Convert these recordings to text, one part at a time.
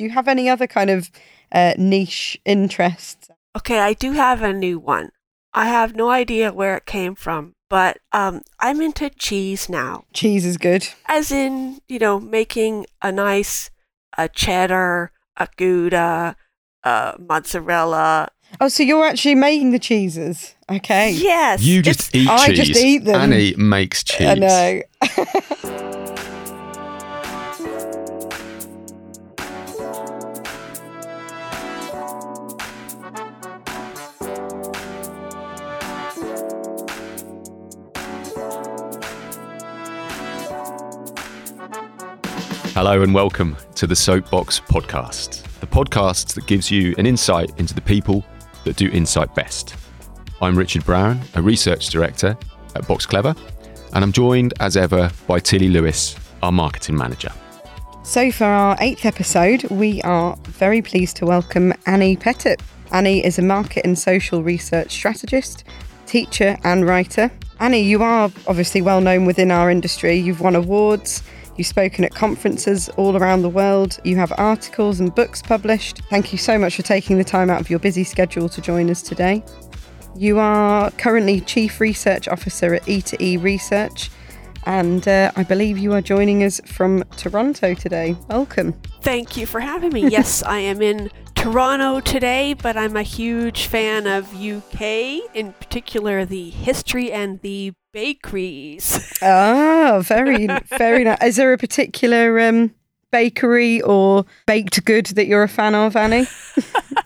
Do you have any other kind of uh, niche interests? Okay, I do have a new one. I have no idea where it came from, but um, I'm into cheese now. Cheese is good. As in, you know, making a nice a cheddar, a Gouda, a mozzarella. Oh, so you're actually making the cheeses? Okay. Yes. You just eat I cheese. I just eat them. Annie makes cheese. I know. Hello and welcome to the Soapbox Podcast, the podcast that gives you an insight into the people that do insight best. I'm Richard Brown, a research director at Box Clever, and I'm joined as ever by Tilly Lewis, our marketing manager. So, for our eighth episode, we are very pleased to welcome Annie Pettit. Annie is a market and social research strategist, teacher, and writer. Annie, you are obviously well known within our industry. You've won awards, you've spoken at conferences all around the world, you have articles and books published. Thank you so much for taking the time out of your busy schedule to join us today. You are currently Chief Research Officer at E2E Research, and uh, I believe you are joining us from Toronto today. Welcome. Thank you for having me. yes, I am in Toronto today, but I'm a huge fan of UK, in particular the history and the bakeries. Ah, very, very nice. Is there a particular um, bakery or baked good that you're a fan of, Annie?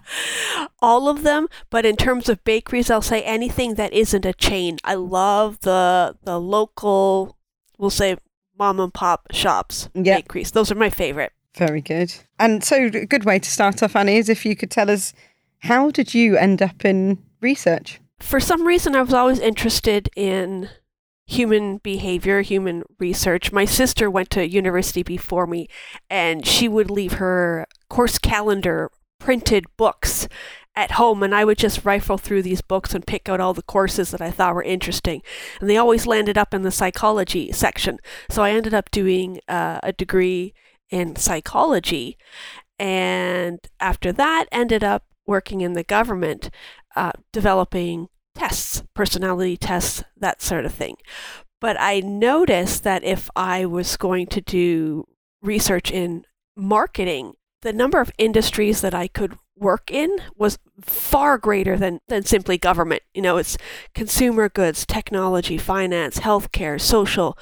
All of them, but in terms of bakeries, I'll say anything that isn't a chain. I love the the local, we'll say mom and pop shops, Yeah. bakeries. Those are my favorite. Very good. And so, a good way to start off, Annie, is if you could tell us how did you end up in research? For some reason, I was always interested in human behavior, human research. My sister went to university before me, and she would leave her course calendar printed books at home, and I would just rifle through these books and pick out all the courses that I thought were interesting. And they always landed up in the psychology section. So I ended up doing uh, a degree in psychology, and after that, ended up working in the government, uh, developing tests, personality tests, that sort of thing. But I noticed that if I was going to do research in marketing, the number of industries that I could work in was far greater than, than simply government. You know, it's consumer goods, technology, finance, healthcare, social,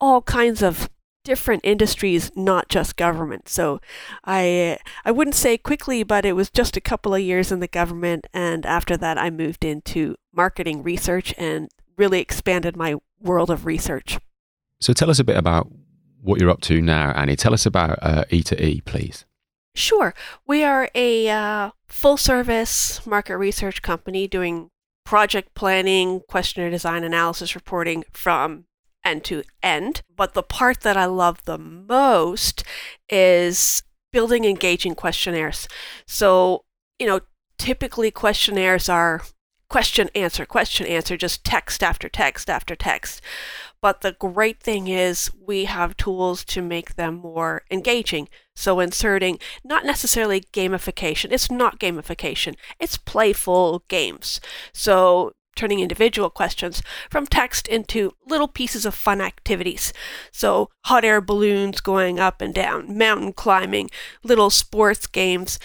all kinds of different industries, not just government. So I I wouldn't say quickly, but it was just a couple of years in the government and after that I moved into marketing research and really expanded my world of research. So tell us a bit about what you're up to now, Annie. Tell us about uh, E2E, please. Sure. We are a uh, full service market research company doing project planning, questionnaire design, analysis, reporting from end to end. But the part that I love the most is building engaging questionnaires. So, you know, typically questionnaires are question answer question answer just text after text after text but the great thing is we have tools to make them more engaging so inserting not necessarily gamification it's not gamification it's playful games so turning individual questions from text into little pieces of fun activities so hot air balloons going up and down mountain climbing little sports games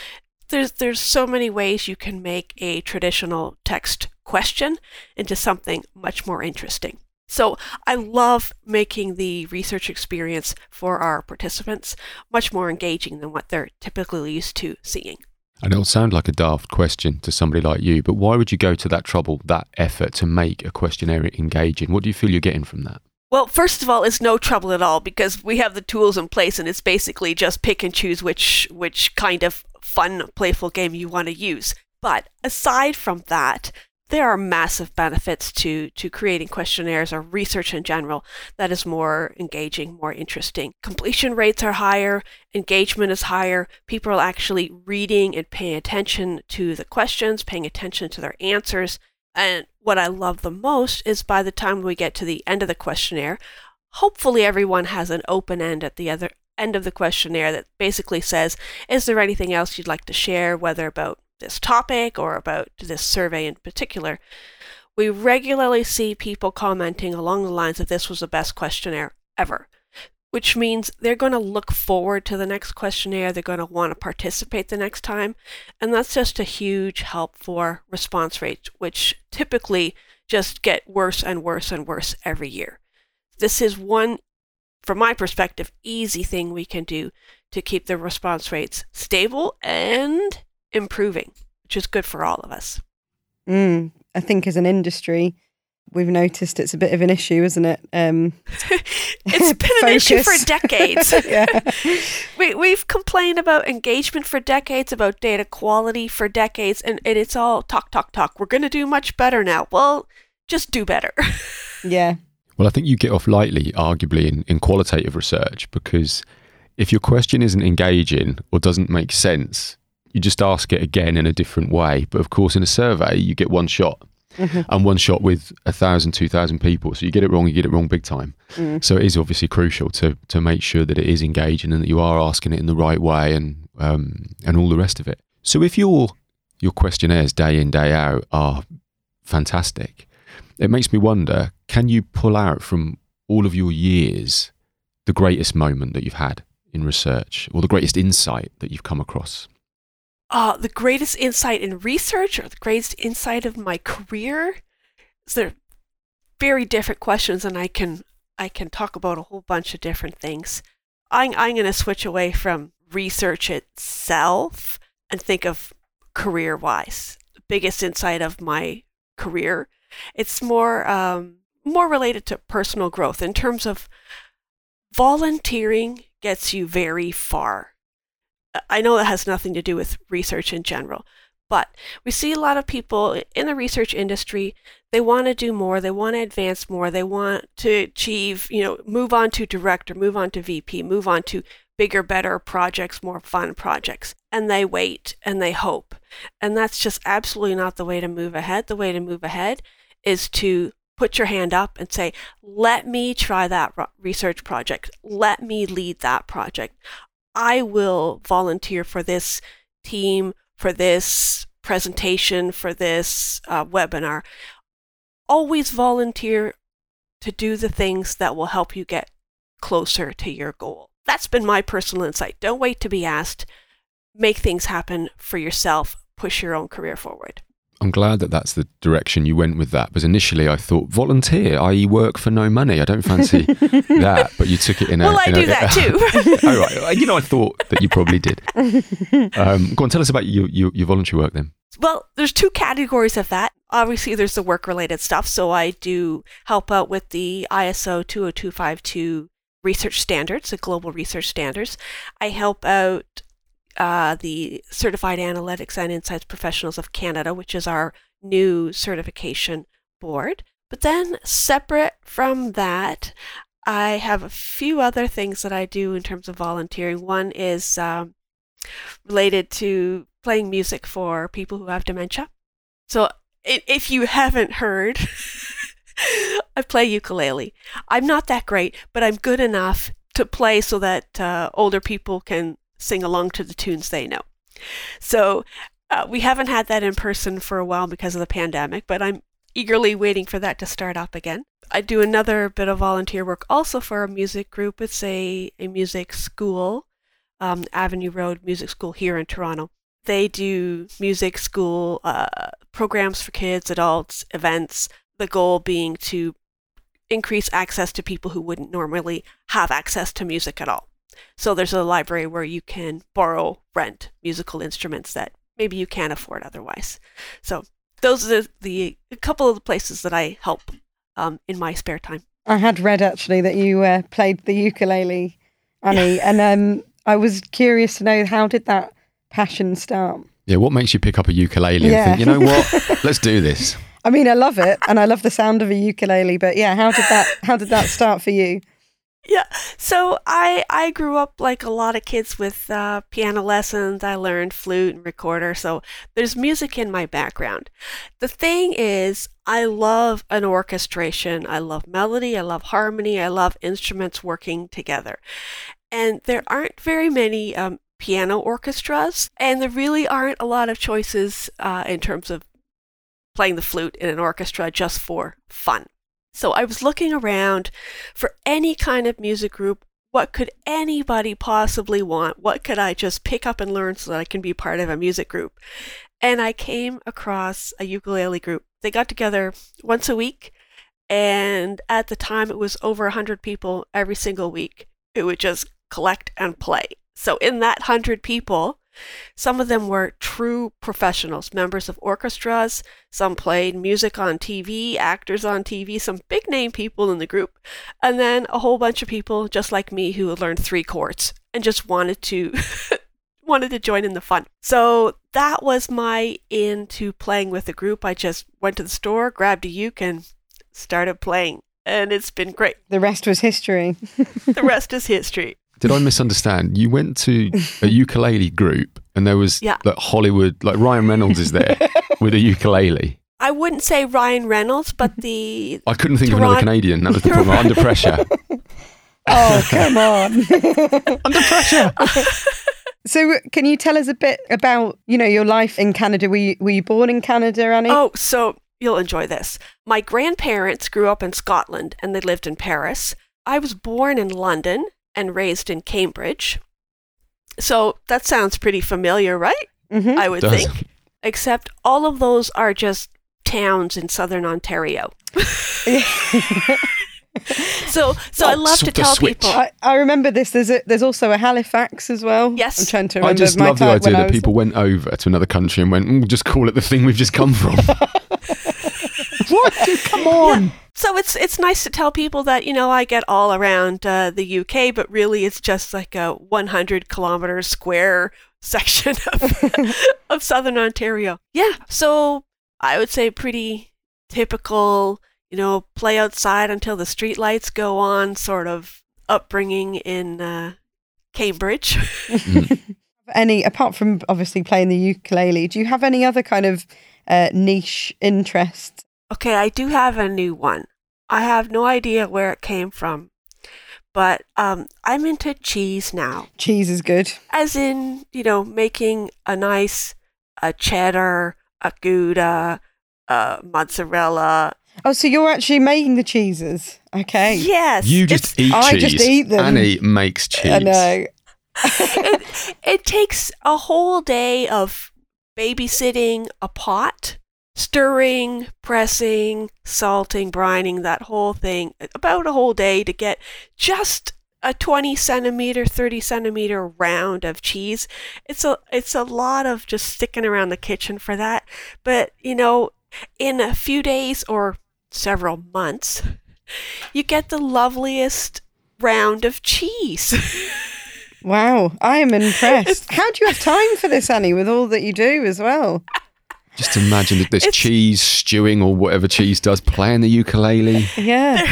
there's there's so many ways you can make a traditional text question into something much more interesting. So I love making the research experience for our participants much more engaging than what they're typically used to seeing. And it'll sound like a daft question to somebody like you, but why would you go to that trouble, that effort to make a questionnaire engaging? What do you feel you're getting from that? Well, first of all, it's no trouble at all because we have the tools in place and it's basically just pick and choose which which kind of fun, playful game you want to use. But aside from that, there are massive benefits to, to creating questionnaires or research in general that is more engaging, more interesting. Completion rates are higher, engagement is higher, people are actually reading and paying attention to the questions, paying attention to their answers. And what I love the most is by the time we get to the end of the questionnaire, hopefully everyone has an open end at the other end of the questionnaire that basically says, Is there anything else you'd like to share, whether about this topic or about this survey in particular? We regularly see people commenting along the lines of this was the best questionnaire ever, which means they're going to look forward to the next questionnaire. They're going to want to participate the next time. And that's just a huge help for response rates, which typically just get worse and worse and worse every year. This is one, from my perspective, easy thing we can do to keep the response rates stable and improving, which is good for all of us. Mm, I think as an industry, we've noticed it's a bit of an issue, isn't it? Um, it's been an issue for decades. yeah. we, we've complained about engagement for decades, about data quality for decades, and, and it's all talk, talk, talk. We're going to do much better now. Well, just do better. yeah. Well, I think you get off lightly, arguably, in, in qualitative research because if your question isn't engaging or doesn't make sense, you just ask it again in a different way. But of course, in a survey, you get one shot. Mm-hmm. And one shot with a thousand, two thousand people. So you get it wrong, you get it wrong big time. Mm. So it is obviously crucial to to make sure that it is engaging and that you are asking it in the right way and um, and all the rest of it. So if your your questionnaires day in day out are fantastic, it makes me wonder: can you pull out from all of your years the greatest moment that you've had in research, or the greatest insight that you've come across? Uh, the greatest insight in research or the greatest insight of my career? They're very different questions, and I can I can talk about a whole bunch of different things. I'm I'm going to switch away from research itself and think of career wise. The biggest insight of my career. It's more um, more related to personal growth in terms of volunteering gets you very far I know that has nothing to do with research in general, but we see a lot of people in the research industry, they want to do more, they want to advance more, they want to achieve, you know, move on to director, move on to VP, move on to bigger, better projects, more fun projects. And they wait and they hope. And that's just absolutely not the way to move ahead. The way to move ahead is to put your hand up and say, let me try that research project. Let me lead that project. I will volunteer for this team, for this presentation, for this uh, webinar. Always volunteer to do the things that will help you get closer to your goal. That's been my personal insight. Don't wait to be asked. Make things happen for yourself. Push your own career forward. I'm glad that that's the direction you went with that. Because initially I thought volunteer, i.e., work for no money. I don't fancy that, but you took it in a. Well, I do a, that too. oh, right. You know, I thought that you probably did. Um, go on, tell us about your, your, your voluntary work then. Well, there's two categories of that. Obviously, there's the work related stuff. So I do help out with the ISO 20252 research standards, the global research standards. I help out uh, the Certified Analytics and Insights Professionals of Canada, which is our new certification board. But then, separate from that, I have a few other things that I do in terms of volunteering. One is um, related to playing music for people who have dementia. So, if you haven't heard, I play ukulele. I'm not that great, but I'm good enough to play so that uh, older people can sing along to the tunes they know. So uh, we haven't had that in person for a while because of the pandemic, but I'm eagerly waiting for that to start up again. I do another bit of volunteer work also for a music group. It's a, a music school, um, Avenue Road Music School here in Toronto. They do music school uh, programs for kids, adults, events. The goal being to increase access to people who wouldn't normally have access to music at all. So there's a library where you can borrow, rent musical instruments that maybe you can't afford otherwise. So those are the, the a couple of the places that I help um, in my spare time. I had read actually that you uh, played the ukulele, Annie, and um, I was curious to know how did that passion start? Yeah, what makes you pick up a ukulele yeah. and think, you know what, let's do this? I mean, I love it, and I love the sound of a ukulele, but yeah, how did that how did that start for you? Yeah. So I I grew up like a lot of kids with uh, piano lessons. I learned flute and recorder. So there's music in my background. The thing is, I love an orchestration. I love melody. I love harmony. I love instruments working together. and there aren't very many um, piano orchestras, and there really aren't a lot of choices uh, in terms of playing the flute in an orchestra just for fun. So I was looking around for any kind of music group. What could anybody possibly want? What could I just pick up and learn so that I can be part of a music group? And I came across a ukulele group. They got together once a week, and at the time it was over 100 people every single week who would just collect and play. So, in that 100 people, some of them were true professionals, members of orchestras. Some played music on TV, actors on TV, some big name people in the group. And then a whole bunch of people just like me who had learned three chords and just wanted to wanted to join in the fun. So that was my into playing with a group. I just went to the store, grabbed a uke and started playing. And it's been great. The rest was history. the rest is history. Did I misunderstand? You went to a ukulele group and there was Yeah. like Hollywood, like Ryan Reynolds is there with a ukulele. I wouldn't say Ryan Reynolds, but the I couldn't think of another Canadian. That was the problem. Under pressure. Oh, come on. Under pressure. so, can you tell us a bit about, you know, your life in Canada? Were you, were you born in Canada, Annie? Oh, so you'll enjoy this. My grandparents grew up in Scotland and they lived in Paris. I was born in London and raised in Cambridge. So that sounds pretty familiar, right? Mhm. I would Does. think. Except all of those are just towns in southern Ontario. so so I Oh, love to tell switch. people I, I remember this. There's a, there's also a Halifax as well. Yes. I'm trying to I remember just my love the idea that was- people went over to another country and went, mm, just call it the thing we've just come from. what? Dude, come on. So it's it's nice to tell people that you know I get all around uh, the UK, but really it's just like a 100 kilometer square section of of southern Ontario. Yeah, so I would say pretty typical. You know, play outside until the street lights go on. Sort of upbringing in uh, Cambridge. Annie apart from obviously playing the ukulele, do you have any other kind of uh, niche interest? Okay, I do have a new one. I have no idea where it came from, but um, I'm into cheese now. Cheese is good. As in, you know, making a nice a cheddar, a Gouda, a mozzarella. Oh, so you're actually making the cheeses? Okay. Yes, You just it's- eat I cheese. just eat them. Annie makes cheese. I know. it, it takes a whole day of babysitting a pot, stirring, pressing, salting, brining, that whole thing. About a whole day to get just a 20 centimeter, 30 centimeter round of cheese. It's a it's a lot of just sticking around the kitchen for that. But you know, in a few days or several months, you get the loveliest round of cheese. Wow, I am impressed. How do you have time for this, Annie, with all that you do as well? Just imagine that this It's- cheese stewing or whatever cheese does playing the ukulele. Yeah.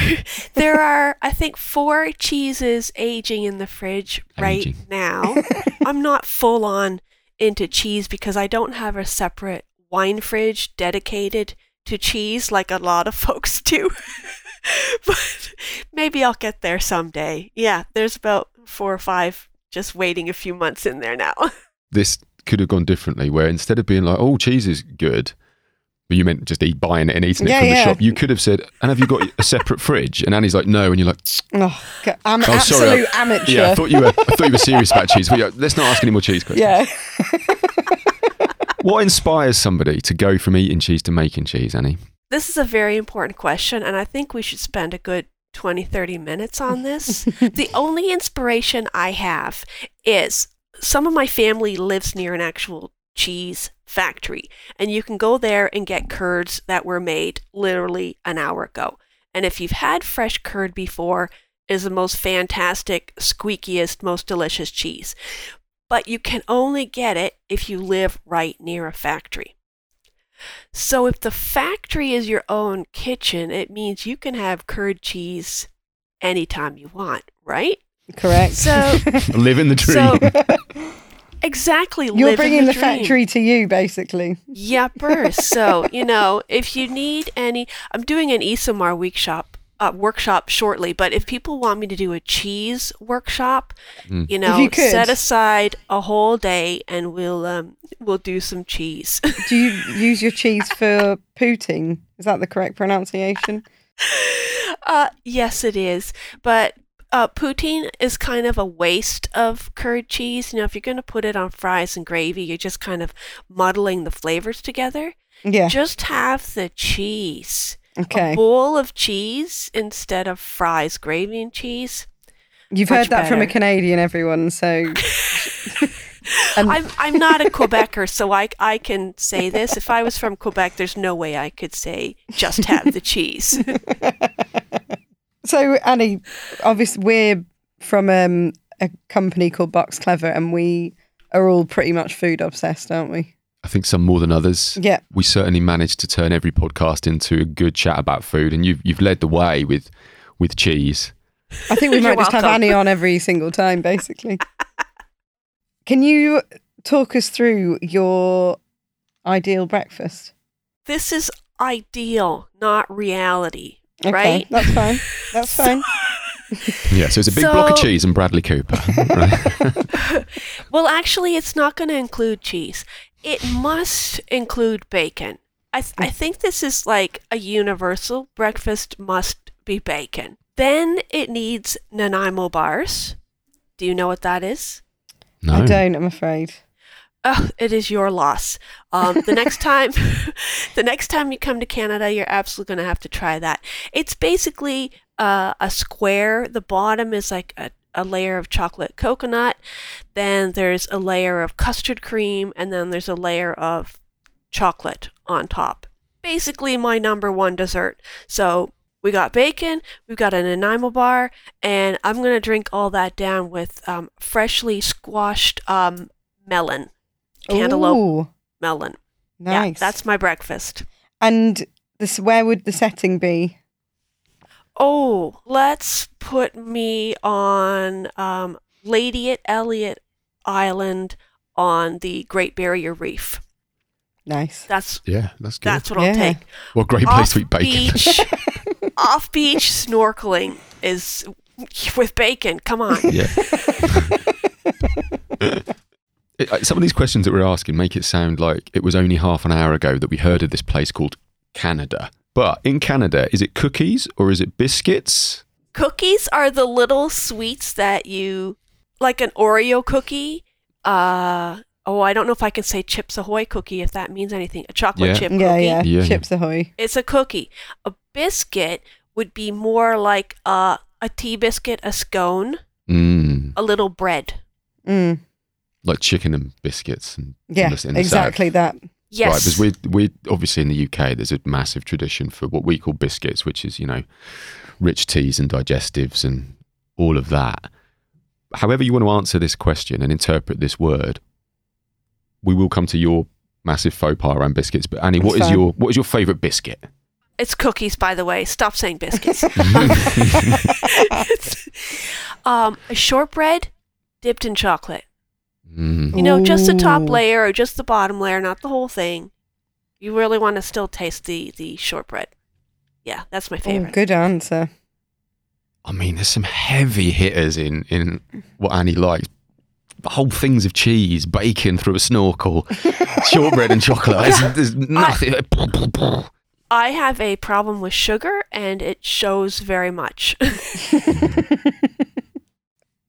there are, I think, four cheeses aging in the fridge right Aging. now. I'm not full on into cheese because I don't have a separate wine fridge dedicated to cheese like a lot of folks do. but maybe I'll get there someday. Yeah, there's about four or five just waiting a few months in there now. This could have gone differently, where instead of being like, "Oh, cheese is good," but you meant just eat buying it and eating it Yeah, from the shop, you could have said, "And have you got a separate fridge?" And Annie's like, "No," and you're like, Oh, God, I'm an Oh, sorry, absolute amateur. "Yeah, I thought you were. I thought you were serious about cheese." But yeah, let's not ask any more cheese questions. Yeah. What inspires somebody to go from eating cheese to making cheese, Annie? This is a very important question, and I think we should spend a good 20, 30 minutes on this. the only inspiration I have is some of my family lives near an actual cheese factory, and you can go there and get curds that were made literally an hour ago. And if you've had fresh curd before, is the most fantastic, squeakiest, most delicious cheese. But you can only get it if you live right near a factory. So if the factory is your own kitchen, it means you can have curd cheese anytime you want, right? Correct. So Living the dream. so exactly You're bringing the, dream. factory to you, basically. Yepper. so, you know, if you need any, I'm doing an ESOMAR week shop uh, workshop shortly, but if people want me to do a cheese workshop, Mm. you know, you set aside a whole day and we'll um, we'll do some cheese. Do you use your cheese for poutine? Is that the correct pronunciation? uh, yes, it is, but. Uh, poutine is kind of a waste of curd cheese. You know, if you're going to put it on fries and gravy, you're just kind of muddling the flavors together. Yeah. Just have the cheese. Okay. A bowl of cheese instead of fries, gravy, and cheese. You've much heard that from a. Canadian, everyone. So And- I'm I'm not a Quebecer, so I I can say this. If I was from Quebec, there's no way I could say just have the cheese. So Annie, obviously we're from um, a company called Box Clever, and we are all pretty much food obsessed, aren't we? I think some more than others. Yeah. We certainly managed to turn every podcast into a good chat about food, and you've you've led the way with with cheese. I think we might just have. Annie on every single time, basically. Can you talk us through your ideal breakfast? this is ideal, not reality, Okay, right? that's fine. That's fine. Yeah, so it's a big block of cheese and Bradley Cooper. right? Well, actually, it's not going to include cheese. It must include bacon. I, th- I think this is like a universal breakfast must be bacon. Then it needs Nanaimo bars. Do you know what that is? No. I don't. I'm afraid. Oh, it is your loss. Um, the next time, the next time you come to Canada, you're absolutely going to have to try that. It's basically uh, a square. The bottom is like a, a layer of chocolate coconut. Then there's a layer of custard cream, and then there's a layer of chocolate on top. Basically, my number one dessert. So we got bacon, we've got an Nanaimo bar, and I'm gonna drink all that down with um, freshly squashed um, melon, cantaloupe Ooh, melon. nice. Yeah, that's my breakfast. and this. Where would the setting be? Oh, let's put me on um, Lady at Elliot Island on the Great Barrier Reef. Nice. That's Yeah, that's good. that's what I'll take. what a great place off to eat bacon. beach, off beach snorkeling is with bacon. Come on. yeah. It- uh, Some of these questions that we're asking make it sound like it was only half an hour ago that we heard of this place called Canada. But in Canada, is it cookies or is it biscuits? Cookies are the little sweets that you like an Oreo cookie. Uh oh, I don't know if I can say Chips Ahoy cookie if that means anything. A chocolate Yeah. chip Yeah, cookie. yeah, Yeah. Chips Ahoy. It's a cookie. A biscuit would be more like a a tea biscuit, a scone, Mm, a little bread. Mm, like chicken and biscuits. And yeah, in the- in the exactly that. Yes. Right, because we we obviously in the UK there's a massive tradition for what we call biscuits, which is you know rich teas and digestives and all of that. However, you want to answer this question and interpret this word, we will come to your massive faux pas around biscuits. But Annie, what That's is fine. your what is your favourite biscuit? It's cookies, by the way. Stop saying biscuits. um, a shortbread dipped in chocolate. Mm, You know, just the top layer or just the bottom layer, not the whole thing. You really want to still taste the the shortbread. Yeah, that's my Oh, favorite. good answer. I mean, there's some heavy hitters in in what Annie likes. Whole things of cheese, bacon through a snorkel, shortbread and chocolate. There's, there's nothing. I have a problem with sugar, and it shows very much.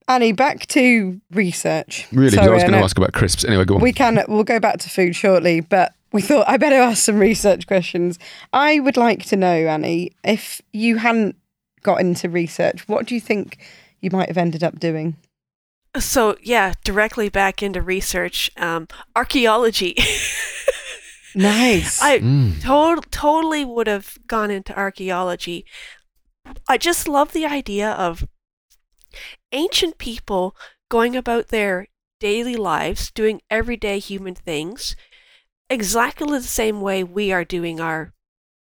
Annie, back to research. Really, 'cause I was going to ask about crisps. Anyway, go on. We can. We'll go back to food shortly, but we thought I better ask some research questions. I would like to know, Annie, if you hadn't got into research, what do you think you might have ended up doing? so yeah, directly back into research, um, archaeology. Nice. I Mm. tot- totally would have gone into archaeology. I just love the idea of ancient people going about their daily lives, doing everyday human things, exactly the same way we are doing our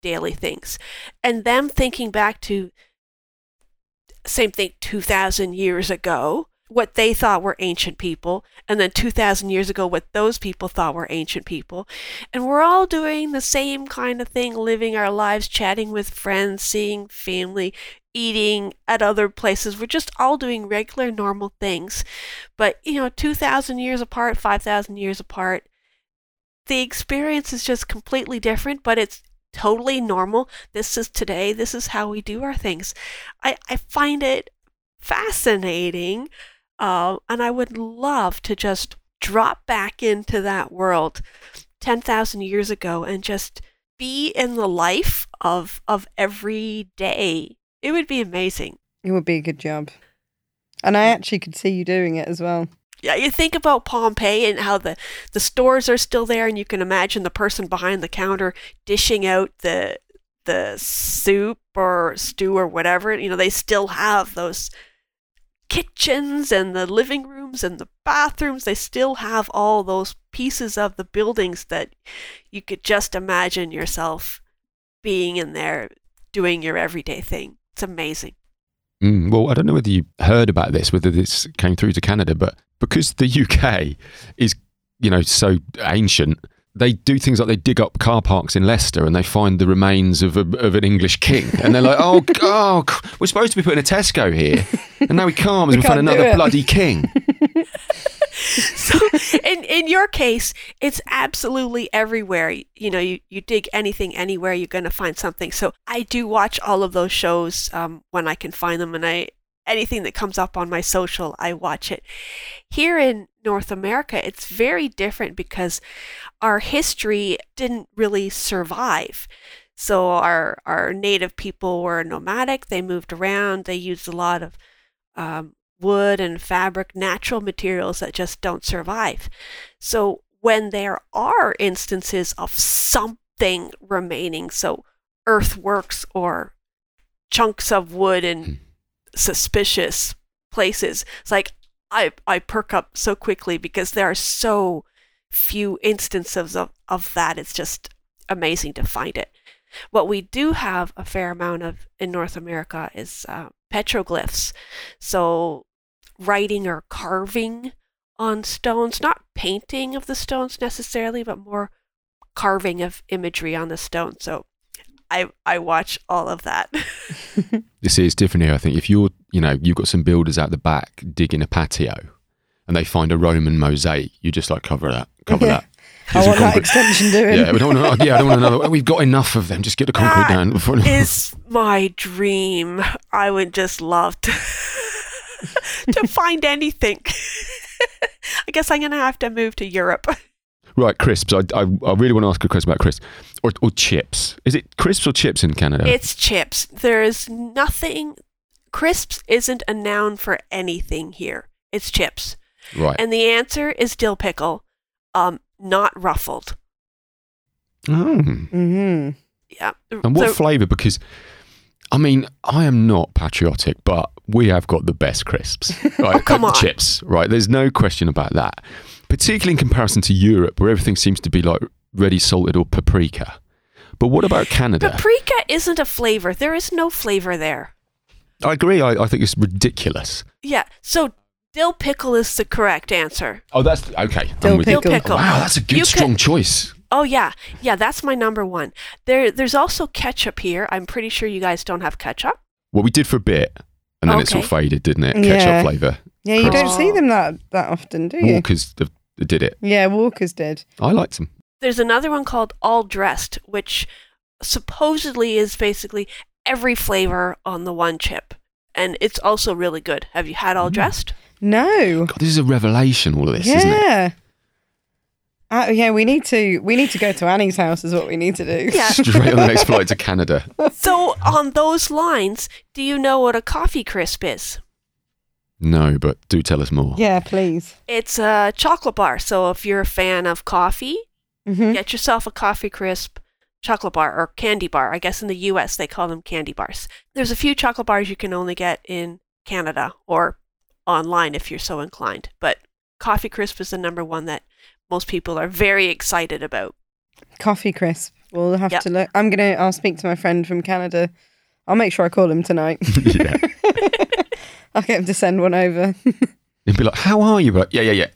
daily things. And them thinking back to, same thing, 2,000 years ago, what they thought were ancient people, and then 2,000 years ago, what those people thought were ancient people. And we're all doing the same kind of thing, living our lives, chatting with friends, seeing family, eating at other places. We're just all doing regular, normal things. But, you know, 2,000 years apart, 5,000 years apart, the experience is just completely different, but it's totally normal. This is today. This is how we do our things. I, I find it fascinating uh, and I would love to just drop back into that world 10,000 years ago and just be in the life of, of every day. It would be amazing. It would be a good job. And I actually could see you doing it as well. Yeah, you think about Pompeii and how the, the stores are still there, and you can imagine the person behind the counter dishing out the the soup or stew or whatever. You know, they still have those kitchens and the living rooms and the bathrooms. They still have all those pieces of the buildings that you could just imagine yourself being in there doing your everyday thing. It's amazing. Mm, well, I don't know whether you heard about this, whether this came through to Canada, but because the UK is, you know, so ancient, they do things like they dig up car parks in Leicester and they find the remains of, a, of an English king. And they're like, oh, oh, we're supposed to be putting a Tesco here. And now we can't because we, We can't do another bloody king. so in in your case it's absolutely everywhere. You know you, you dig anything anywhere you're going to find something. So i do watch all of those shows um, when i can find them and i anything that comes up on my social i watch it. Here in north america it's very different because our history didn't really survive. So our our native people were nomadic. They moved around. They used a lot of um, wood and fabric, natural materials that just don't survive. So when there are instances of something remaining, so earthworks or chunks of wood in suspicious places, it's like I, I perk up so quickly because there are so few instances of, of that. It's just amazing to find it. What we do have a fair amount of in North America is uh, petroglyphs. So writing or carving on stones, not painting of the stones necessarily, but more carving of imagery on the stone. So I I watch all of that. You see, it's different here. I think if you're, you know, you've got some builders out the back digging a patio and they find a Roman mosaic, you just like cover that, cover Yeah. that. I Get some want that concrete- extension doing. Yeah, we don't want to, yeah, I don't want another. We've got enough of them. Just get the concrete That down. Before, is my dream. I would just love to to find anything. I guess I'm gonna have to move to Europe. right, crisps. I, I, I really want to ask a question about crisps or, or chips. Is it crisps or chips in Canada? It's chips. There is nothing. Crisps isn't a noun for anything here. It's chips. right. And the answer is dill pickle, um, not ruffled. Oh. hmm Yeah. And what So- flavour? Because, I mean, I am not patriotic, but we have got the best crisps. Right? Oh, come on. Chips, right? There's no question about that. Particularly in comparison to Europe, where everything seems to be like ready salted or paprika. But what about Canada? paprika isn't a flavor. There is no flavor there. I agree. I, I think it's ridiculous. Yeah. So dill pickle is the correct answer. Oh, that's okay. Dill with. Dill Pickle. pickle. Wow, that's a good, You strong can- choice. Oh yeah, yeah. That's my number one. There, there's also ketchup here. I'm pretty sure you guys don't have ketchup. Well, we did for a bit, and then it sort of faded, didn't it? Ketchup Yeah. flavour. Yeah, you don't see them that that often, do you? Walkers did it. Yeah, Walkers did. I liked them. There's another one called All Dressed, which supposedly is basically every flavor on the one chip, and it's also really good. Have you had All Mm. Dressed? No. God, this is a revelation. All of this, isn't it? Yeah. Uh, yeah, we need to we need to go to Annie's house is what we need to do. Yeah. Straight on the next flight to Canada. So on those lines, do you know what a coffee crisp is? No, but do tell us more. Yeah, please. It's a chocolate bar. So if you're a fan of coffee, hmm get yourself a coffee crisp chocolate bar or candy bar. I guess in the US they call them candy bars. There's a few chocolate bars you can only get in Canada or online if you're so inclined. But coffee crisp is the number one that most people are very excited about. Coffee crisp. We'll have Yep. to look. I'm gonna. I'll speak to my friend from Canada. I'll make sure I call him tonight. I'll get him to send one over. He'd be like, "How are you?" Like, yeah, yeah,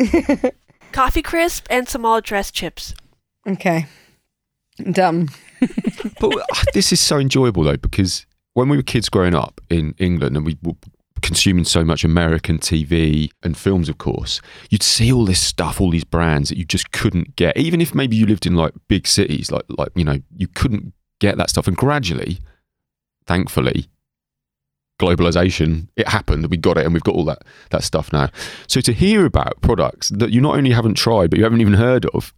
yeah. Coffee crisp and some all dressed chips. Okay. Done. But uh, this is so enjoyable though because when we were kids growing up in England and we were consuming so much American TV and films, of course, you'd see all this stuff, all these brands that you just couldn't get. Even if maybe you lived in like big cities, like like you know, you couldn't get that stuff. And gradually, thankfully, globalization it happened we got it and we've got all that that stuff now so to hear about products that you not only haven't tried but you haven't even heard of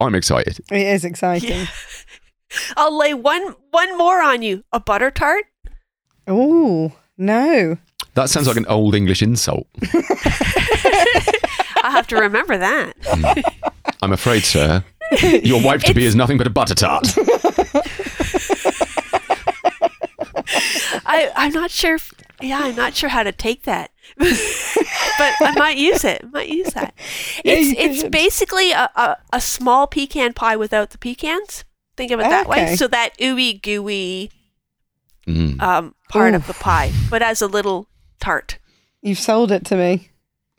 i'm excited It is exciting. Yeah. I'll lay one one more on you. A butter tart? Oh, no. That sounds like an old english insult I'll have to remember that. i'm afraid sir your wife to be is nothing but a butter tart I, I'm not sure. If, yeah, I'm not sure how to take that, but I might use it. I might use that. Yeah, It's you it's should. basically a, a, a small pecan pie without the pecans. Think of it that way. Okay. So that ooey gooey Mm. um, part of the pie, but as a little tart. You've sold it to me.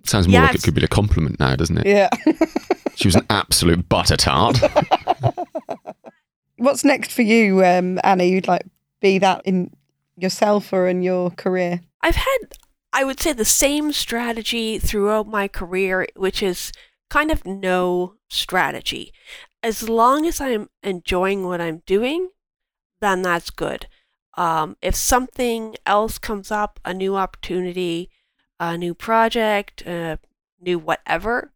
sounds more Yeah, like it could be a compliment now doesn't it Yeah. she was an absolute butter tart What's next for you, um, Annie? You'd like be that in yourself or in your career? I've had, I would say, the same strategy throughout my career, which is kind of no strategy. As long as I'm enjoying what I'm doing, then that's good. Um, if something else comes up, a new opportunity, a new project, a new whatever,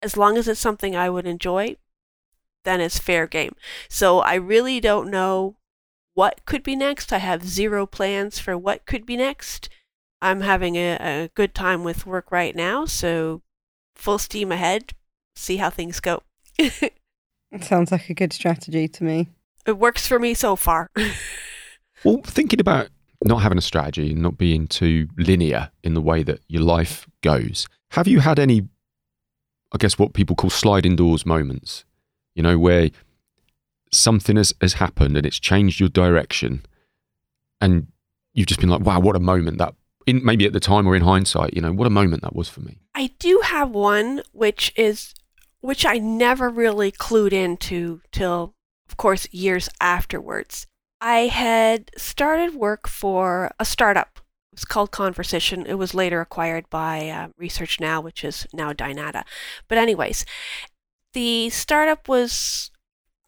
as long as it's something I would enjoy, then it's fair game. So I really don't know what could be next. I have zero plans for what could be next. I'm having a, a good time with work right now, so full steam ahead. See how things go. it It sounds like a good strategy to me. It works for me so far. Well, thinking about not having a strategy and not being too linear in the way that your life goes, have you had any, I guess, what people call sliding doors moments? You know, where something has, has happened and it's changed your direction and you've just been like, wow, what a moment that, in, maybe at the time or in hindsight, you know, what a moment that was for me. I do have one which is which I never really clued into till of course years afterwards. I had started work for a startup. It was called Conversition. It was later acquired by uh, Research Now, which is now Dynata. But anyways, the startup was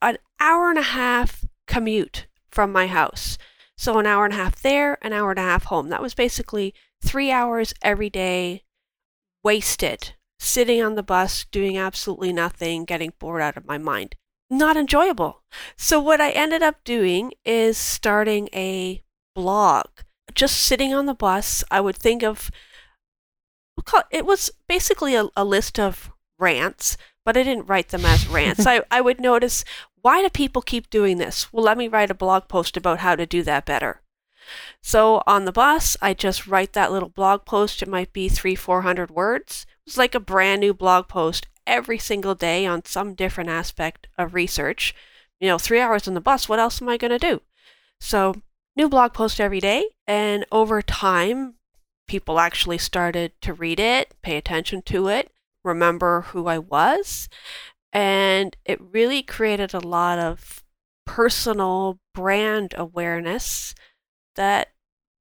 an hour and a half commute from my house. So an hour and a half there, an hour and a half home. That was basically three hours every day wasted sitting on the bus doing absolutely nothing, getting bored out of my mind. Not enjoyable. So, what I ended up doing is starting a blog. Just sitting on the bus, I would think of it was basically a, a list of rants, but I didn't write them as rants. I, I would notice why do people keep doing this? Well, let me write a blog post about how to do that better. So on the bus, I just write that little blog post. It might be three, four hundred words. It's like a brand new blog post every single day on some different aspect of research. You know, three hours on the bus, what else am I going to do? So, new blog post every day. And over time, people actually started to read it, pay attention to it, remember who I was. And it really created a lot of personal brand awareness that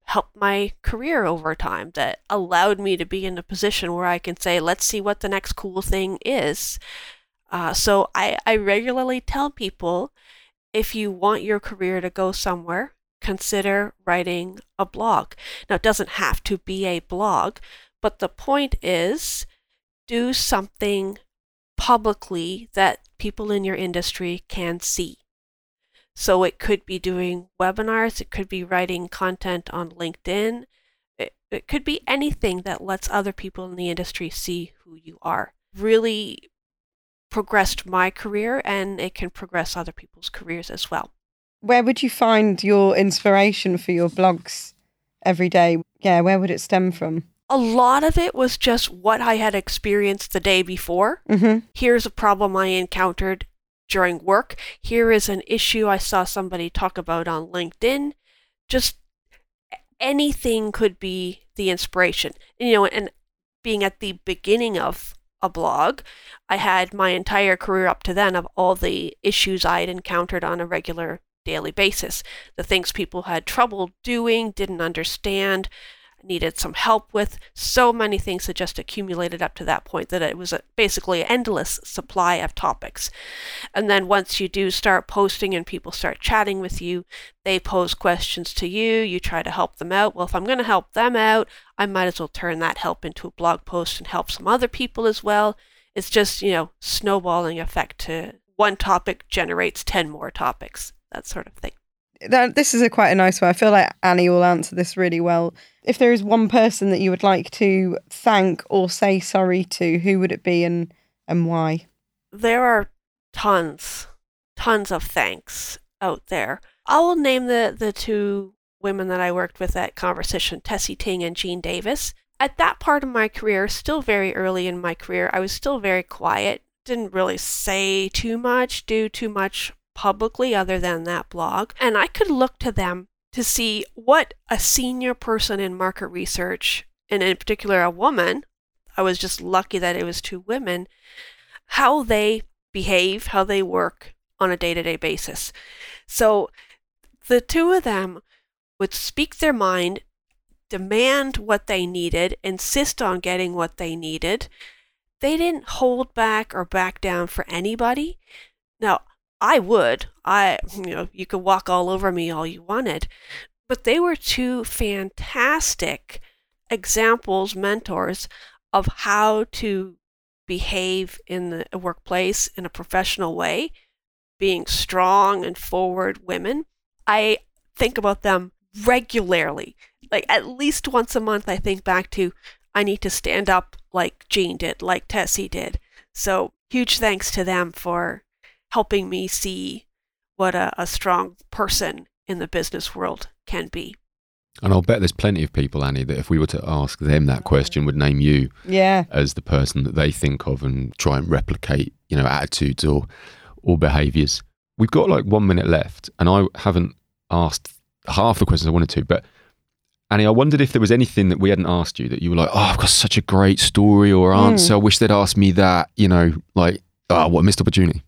helped my career over time, that allowed me to be in a position where I can say, let's see what the next cool thing is. Uh, so I, I regularly tell people if you want your career to go somewhere, consider writing a blog. Now, it doesn't have to be a blog, but the point is do something publicly that people in your industry can see. So it could be doing webinars, it could be writing content on LinkedIn, it, it could be anything that lets other people in the industry see who you are. Really progressed my career and it can progress other people's careers as well. Where would you find your inspiration for your blogs every day? Yeah, where would it stem from? A lot of it was just what I had experienced the day before. Mm-hmm. Here's a problem I encountered during work. Here is an issue I saw somebody talk about on LinkedIn. Just anything could be the inspiration. You know, and being at the beginning of a blog, I had my entire career up to then of all the issues I had encountered on a regular daily basis. The things people had trouble doing, didn't understand, needed some help with. So many things had just accumulated up to that point that it was a, basically an endless supply of topics. And then once you do start posting and people start chatting with you, they pose questions to you, you try to help them out. Well, if I'm going to help them out, I might as well turn that help into a blog post and help some other people as well. It's just, you know, snowballing effect to one topic generates 10 more topics, that sort of thing that, this is a quite a nice one. I feel like Annie will answer this really well. If there is one person that you would like to thank or say sorry to, who would it be and and why? There are tons, tons of thanks out there. I will name the the two women that I worked with at Conversition, Tessie Ting and Jean Davis. At that part of my career, still very early in my career, I was still very quiet. Didn't really say too much, do too much publicly other than that blog. And I could look to them to see what a senior person in market research, and in particular a woman, I was just lucky that it was two women, how they behave, how they work on a day to day basis. So the two of them would speak their mind, demand what they needed, insist on getting what they needed. They didn't hold back or back down for anybody. Now, I would. I, you know, you could walk all over me all you wanted. But they were two fantastic examples, mentors of how to behave in the workplace in a professional way, being strong and forward women. I think about them regularly. Like at least once a month, I think back to I need to stand up like Jean did, like Tessie did. So huge thanks to them for helping me see what a, a strong person in the business world can be. And I'll bet there's plenty of people, Annie, that if we were to ask them that question, would name you yeah. as the person that they think of and try and replicate, you know, attitudes or or behaviours. We've got like one minute left, and I haven't asked half the questions I wanted to. But Annie, I wondered if there was anything that we hadn't asked you that you were like, "Oh, I've got such a great story or answer. Mm. I wish they'd asked me that." You know, like, "Oh, what a missed opportunity."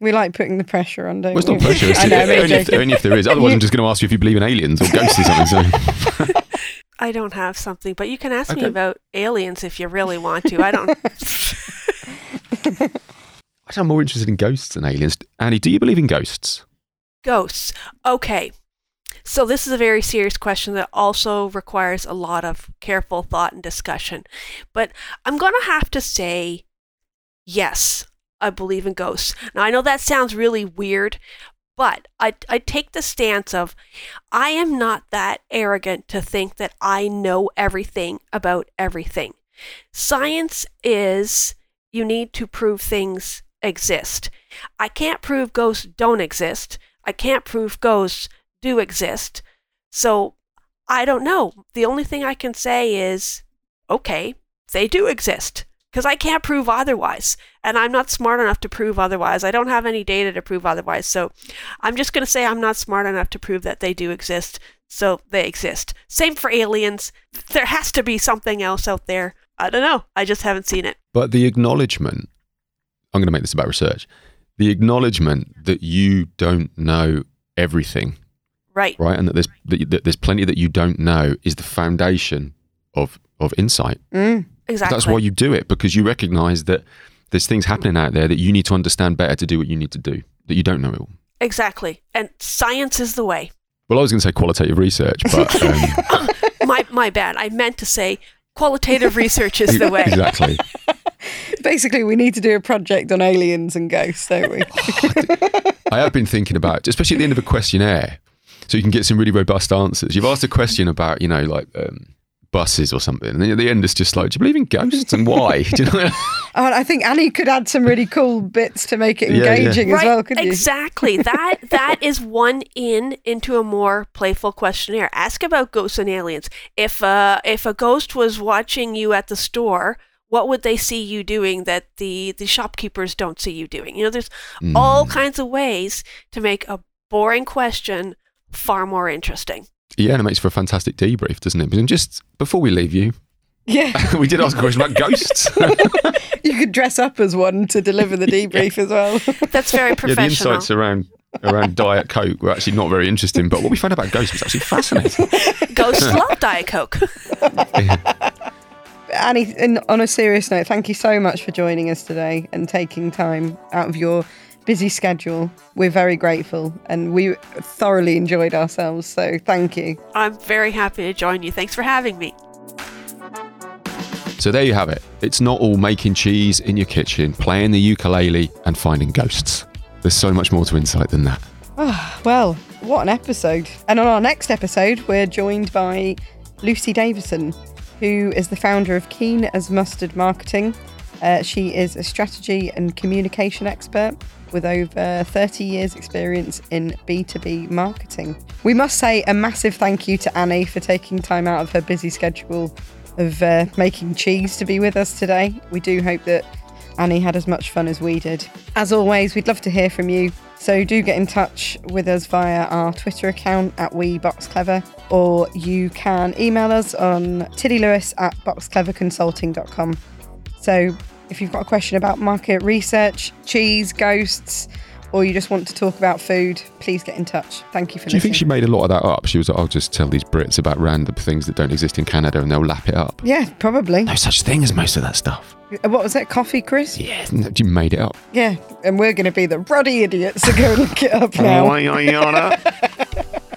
We like putting the pressure on, don't well, it's not pressure. It's I know, only, if, only, if, there is. Otherwise, I'm just going to ask you if you believe in aliens or ghosts or something. So. I don't have something, but you can ask okay. me about aliens if you really want to. I don't. I'm more interested in ghosts than aliens. Annie, do you believe in ghosts? Ghosts. Okay. So, this is a very serious question that also requires a lot of careful thought and discussion. But I'm going to have to say yes, I believe in ghosts. Now, I know that sounds really weird, but I, I take the stance of I am not that arrogant to think that I know everything about everything. Science is you need to prove things exist. I can't prove ghosts don't exist. I can't prove ghosts do exist. So I don't know. The only thing I can say is okay, they do exist because I can't prove otherwise. And I'm not smart enough to prove otherwise. I don't have any data to prove otherwise. So I'm just going to say I'm not smart enough to prove that they do exist. So they exist. Same for aliens. There has to be something else out there. I don't know. I just haven't seen it. But the acknowledgement, I'm going to make this about research, the acknowledgement that you don't know everything. Right. Right. And that there's, that there's plenty that you don't know is the foundation of, of insight. Mm. Exactly. That's why you do it because you recognize that there's things happening out there that you need to understand better to do what you need to do, that you don't know it all. Exactly. And science is the way. Well, I was going to say qualitative research, but. Um, my, my bad. I meant to say qualitative research is the way. Exactly. Basically, we need to do a project on aliens and ghosts, don't we? I have been thinking about, especially at the end of a questionnaire, so you can get some really robust answers. You've asked a question about, you know, like um, buses or something. And then at the end, it's just like, do you believe in ghosts and why? do you know? oh, I think Annie could add some really cool bits to make it engaging yeah, yeah. as right, well, couldn't you? Exactly. that that is one in into a more playful questionnaire. Ask about ghosts and aliens. If uh, if a ghost was watching you at the store, what would they see you doing that the the shopkeepers don't see you doing? You know, there's mm. all kinds of ways to make a boring question far more interesting. Yeah, and it makes for a fantastic debrief, doesn't it? And just before we leave you, Yeah, we did ask a question about ghosts. you could dress up as one to deliver the debrief as well. That's very professional. yeah, the insights around around Diet Coke were actually not very interesting, but what we found about ghosts was actually fascinating. Ghosts love Diet Coke. Annie, on a serious note, thank you so much for joining us today and taking time out of your busy schedule. We're very grateful and we thoroughly enjoyed ourselves. So thank you. I'm very happy to join you. Thanks for having me. So there you have it. It's not all making cheese in your kitchen, playing the ukulele, and finding ghosts. There's so much more to insight than that. Well, what an episode. And on our next episode, we're joined by Lucy Davison, who is the founder of Keen as Mustard Marketing. Uh, she is a strategy and communication expert with over 30 years' experience in B2B marketing. We must say a massive thank you to Annie for taking time out of her busy schedule of uh, making cheese to be with us today. We do hope that Annie had as much fun as we did. As always, we'd love to hear from you. So do get in touch with us via our Twitter account at WeBoxClever, or you can email us on tillylewis at boxcleverconsulting.com. So if you've got a question about market research, cheese, ghosts, or you just want to talk about food, please get in touch. Thank you for Do you think she made a lot of that up? She was like, I'll just tell these Brits about random things that don't exist in Canada and they'll lap it up. yeah, probably. No such thing as most of that stuff. Uh, what was that, Coffee Crisp? Yeah, you made it up. Yeah. And we're going to be the ruddy idiots to go and look it up now.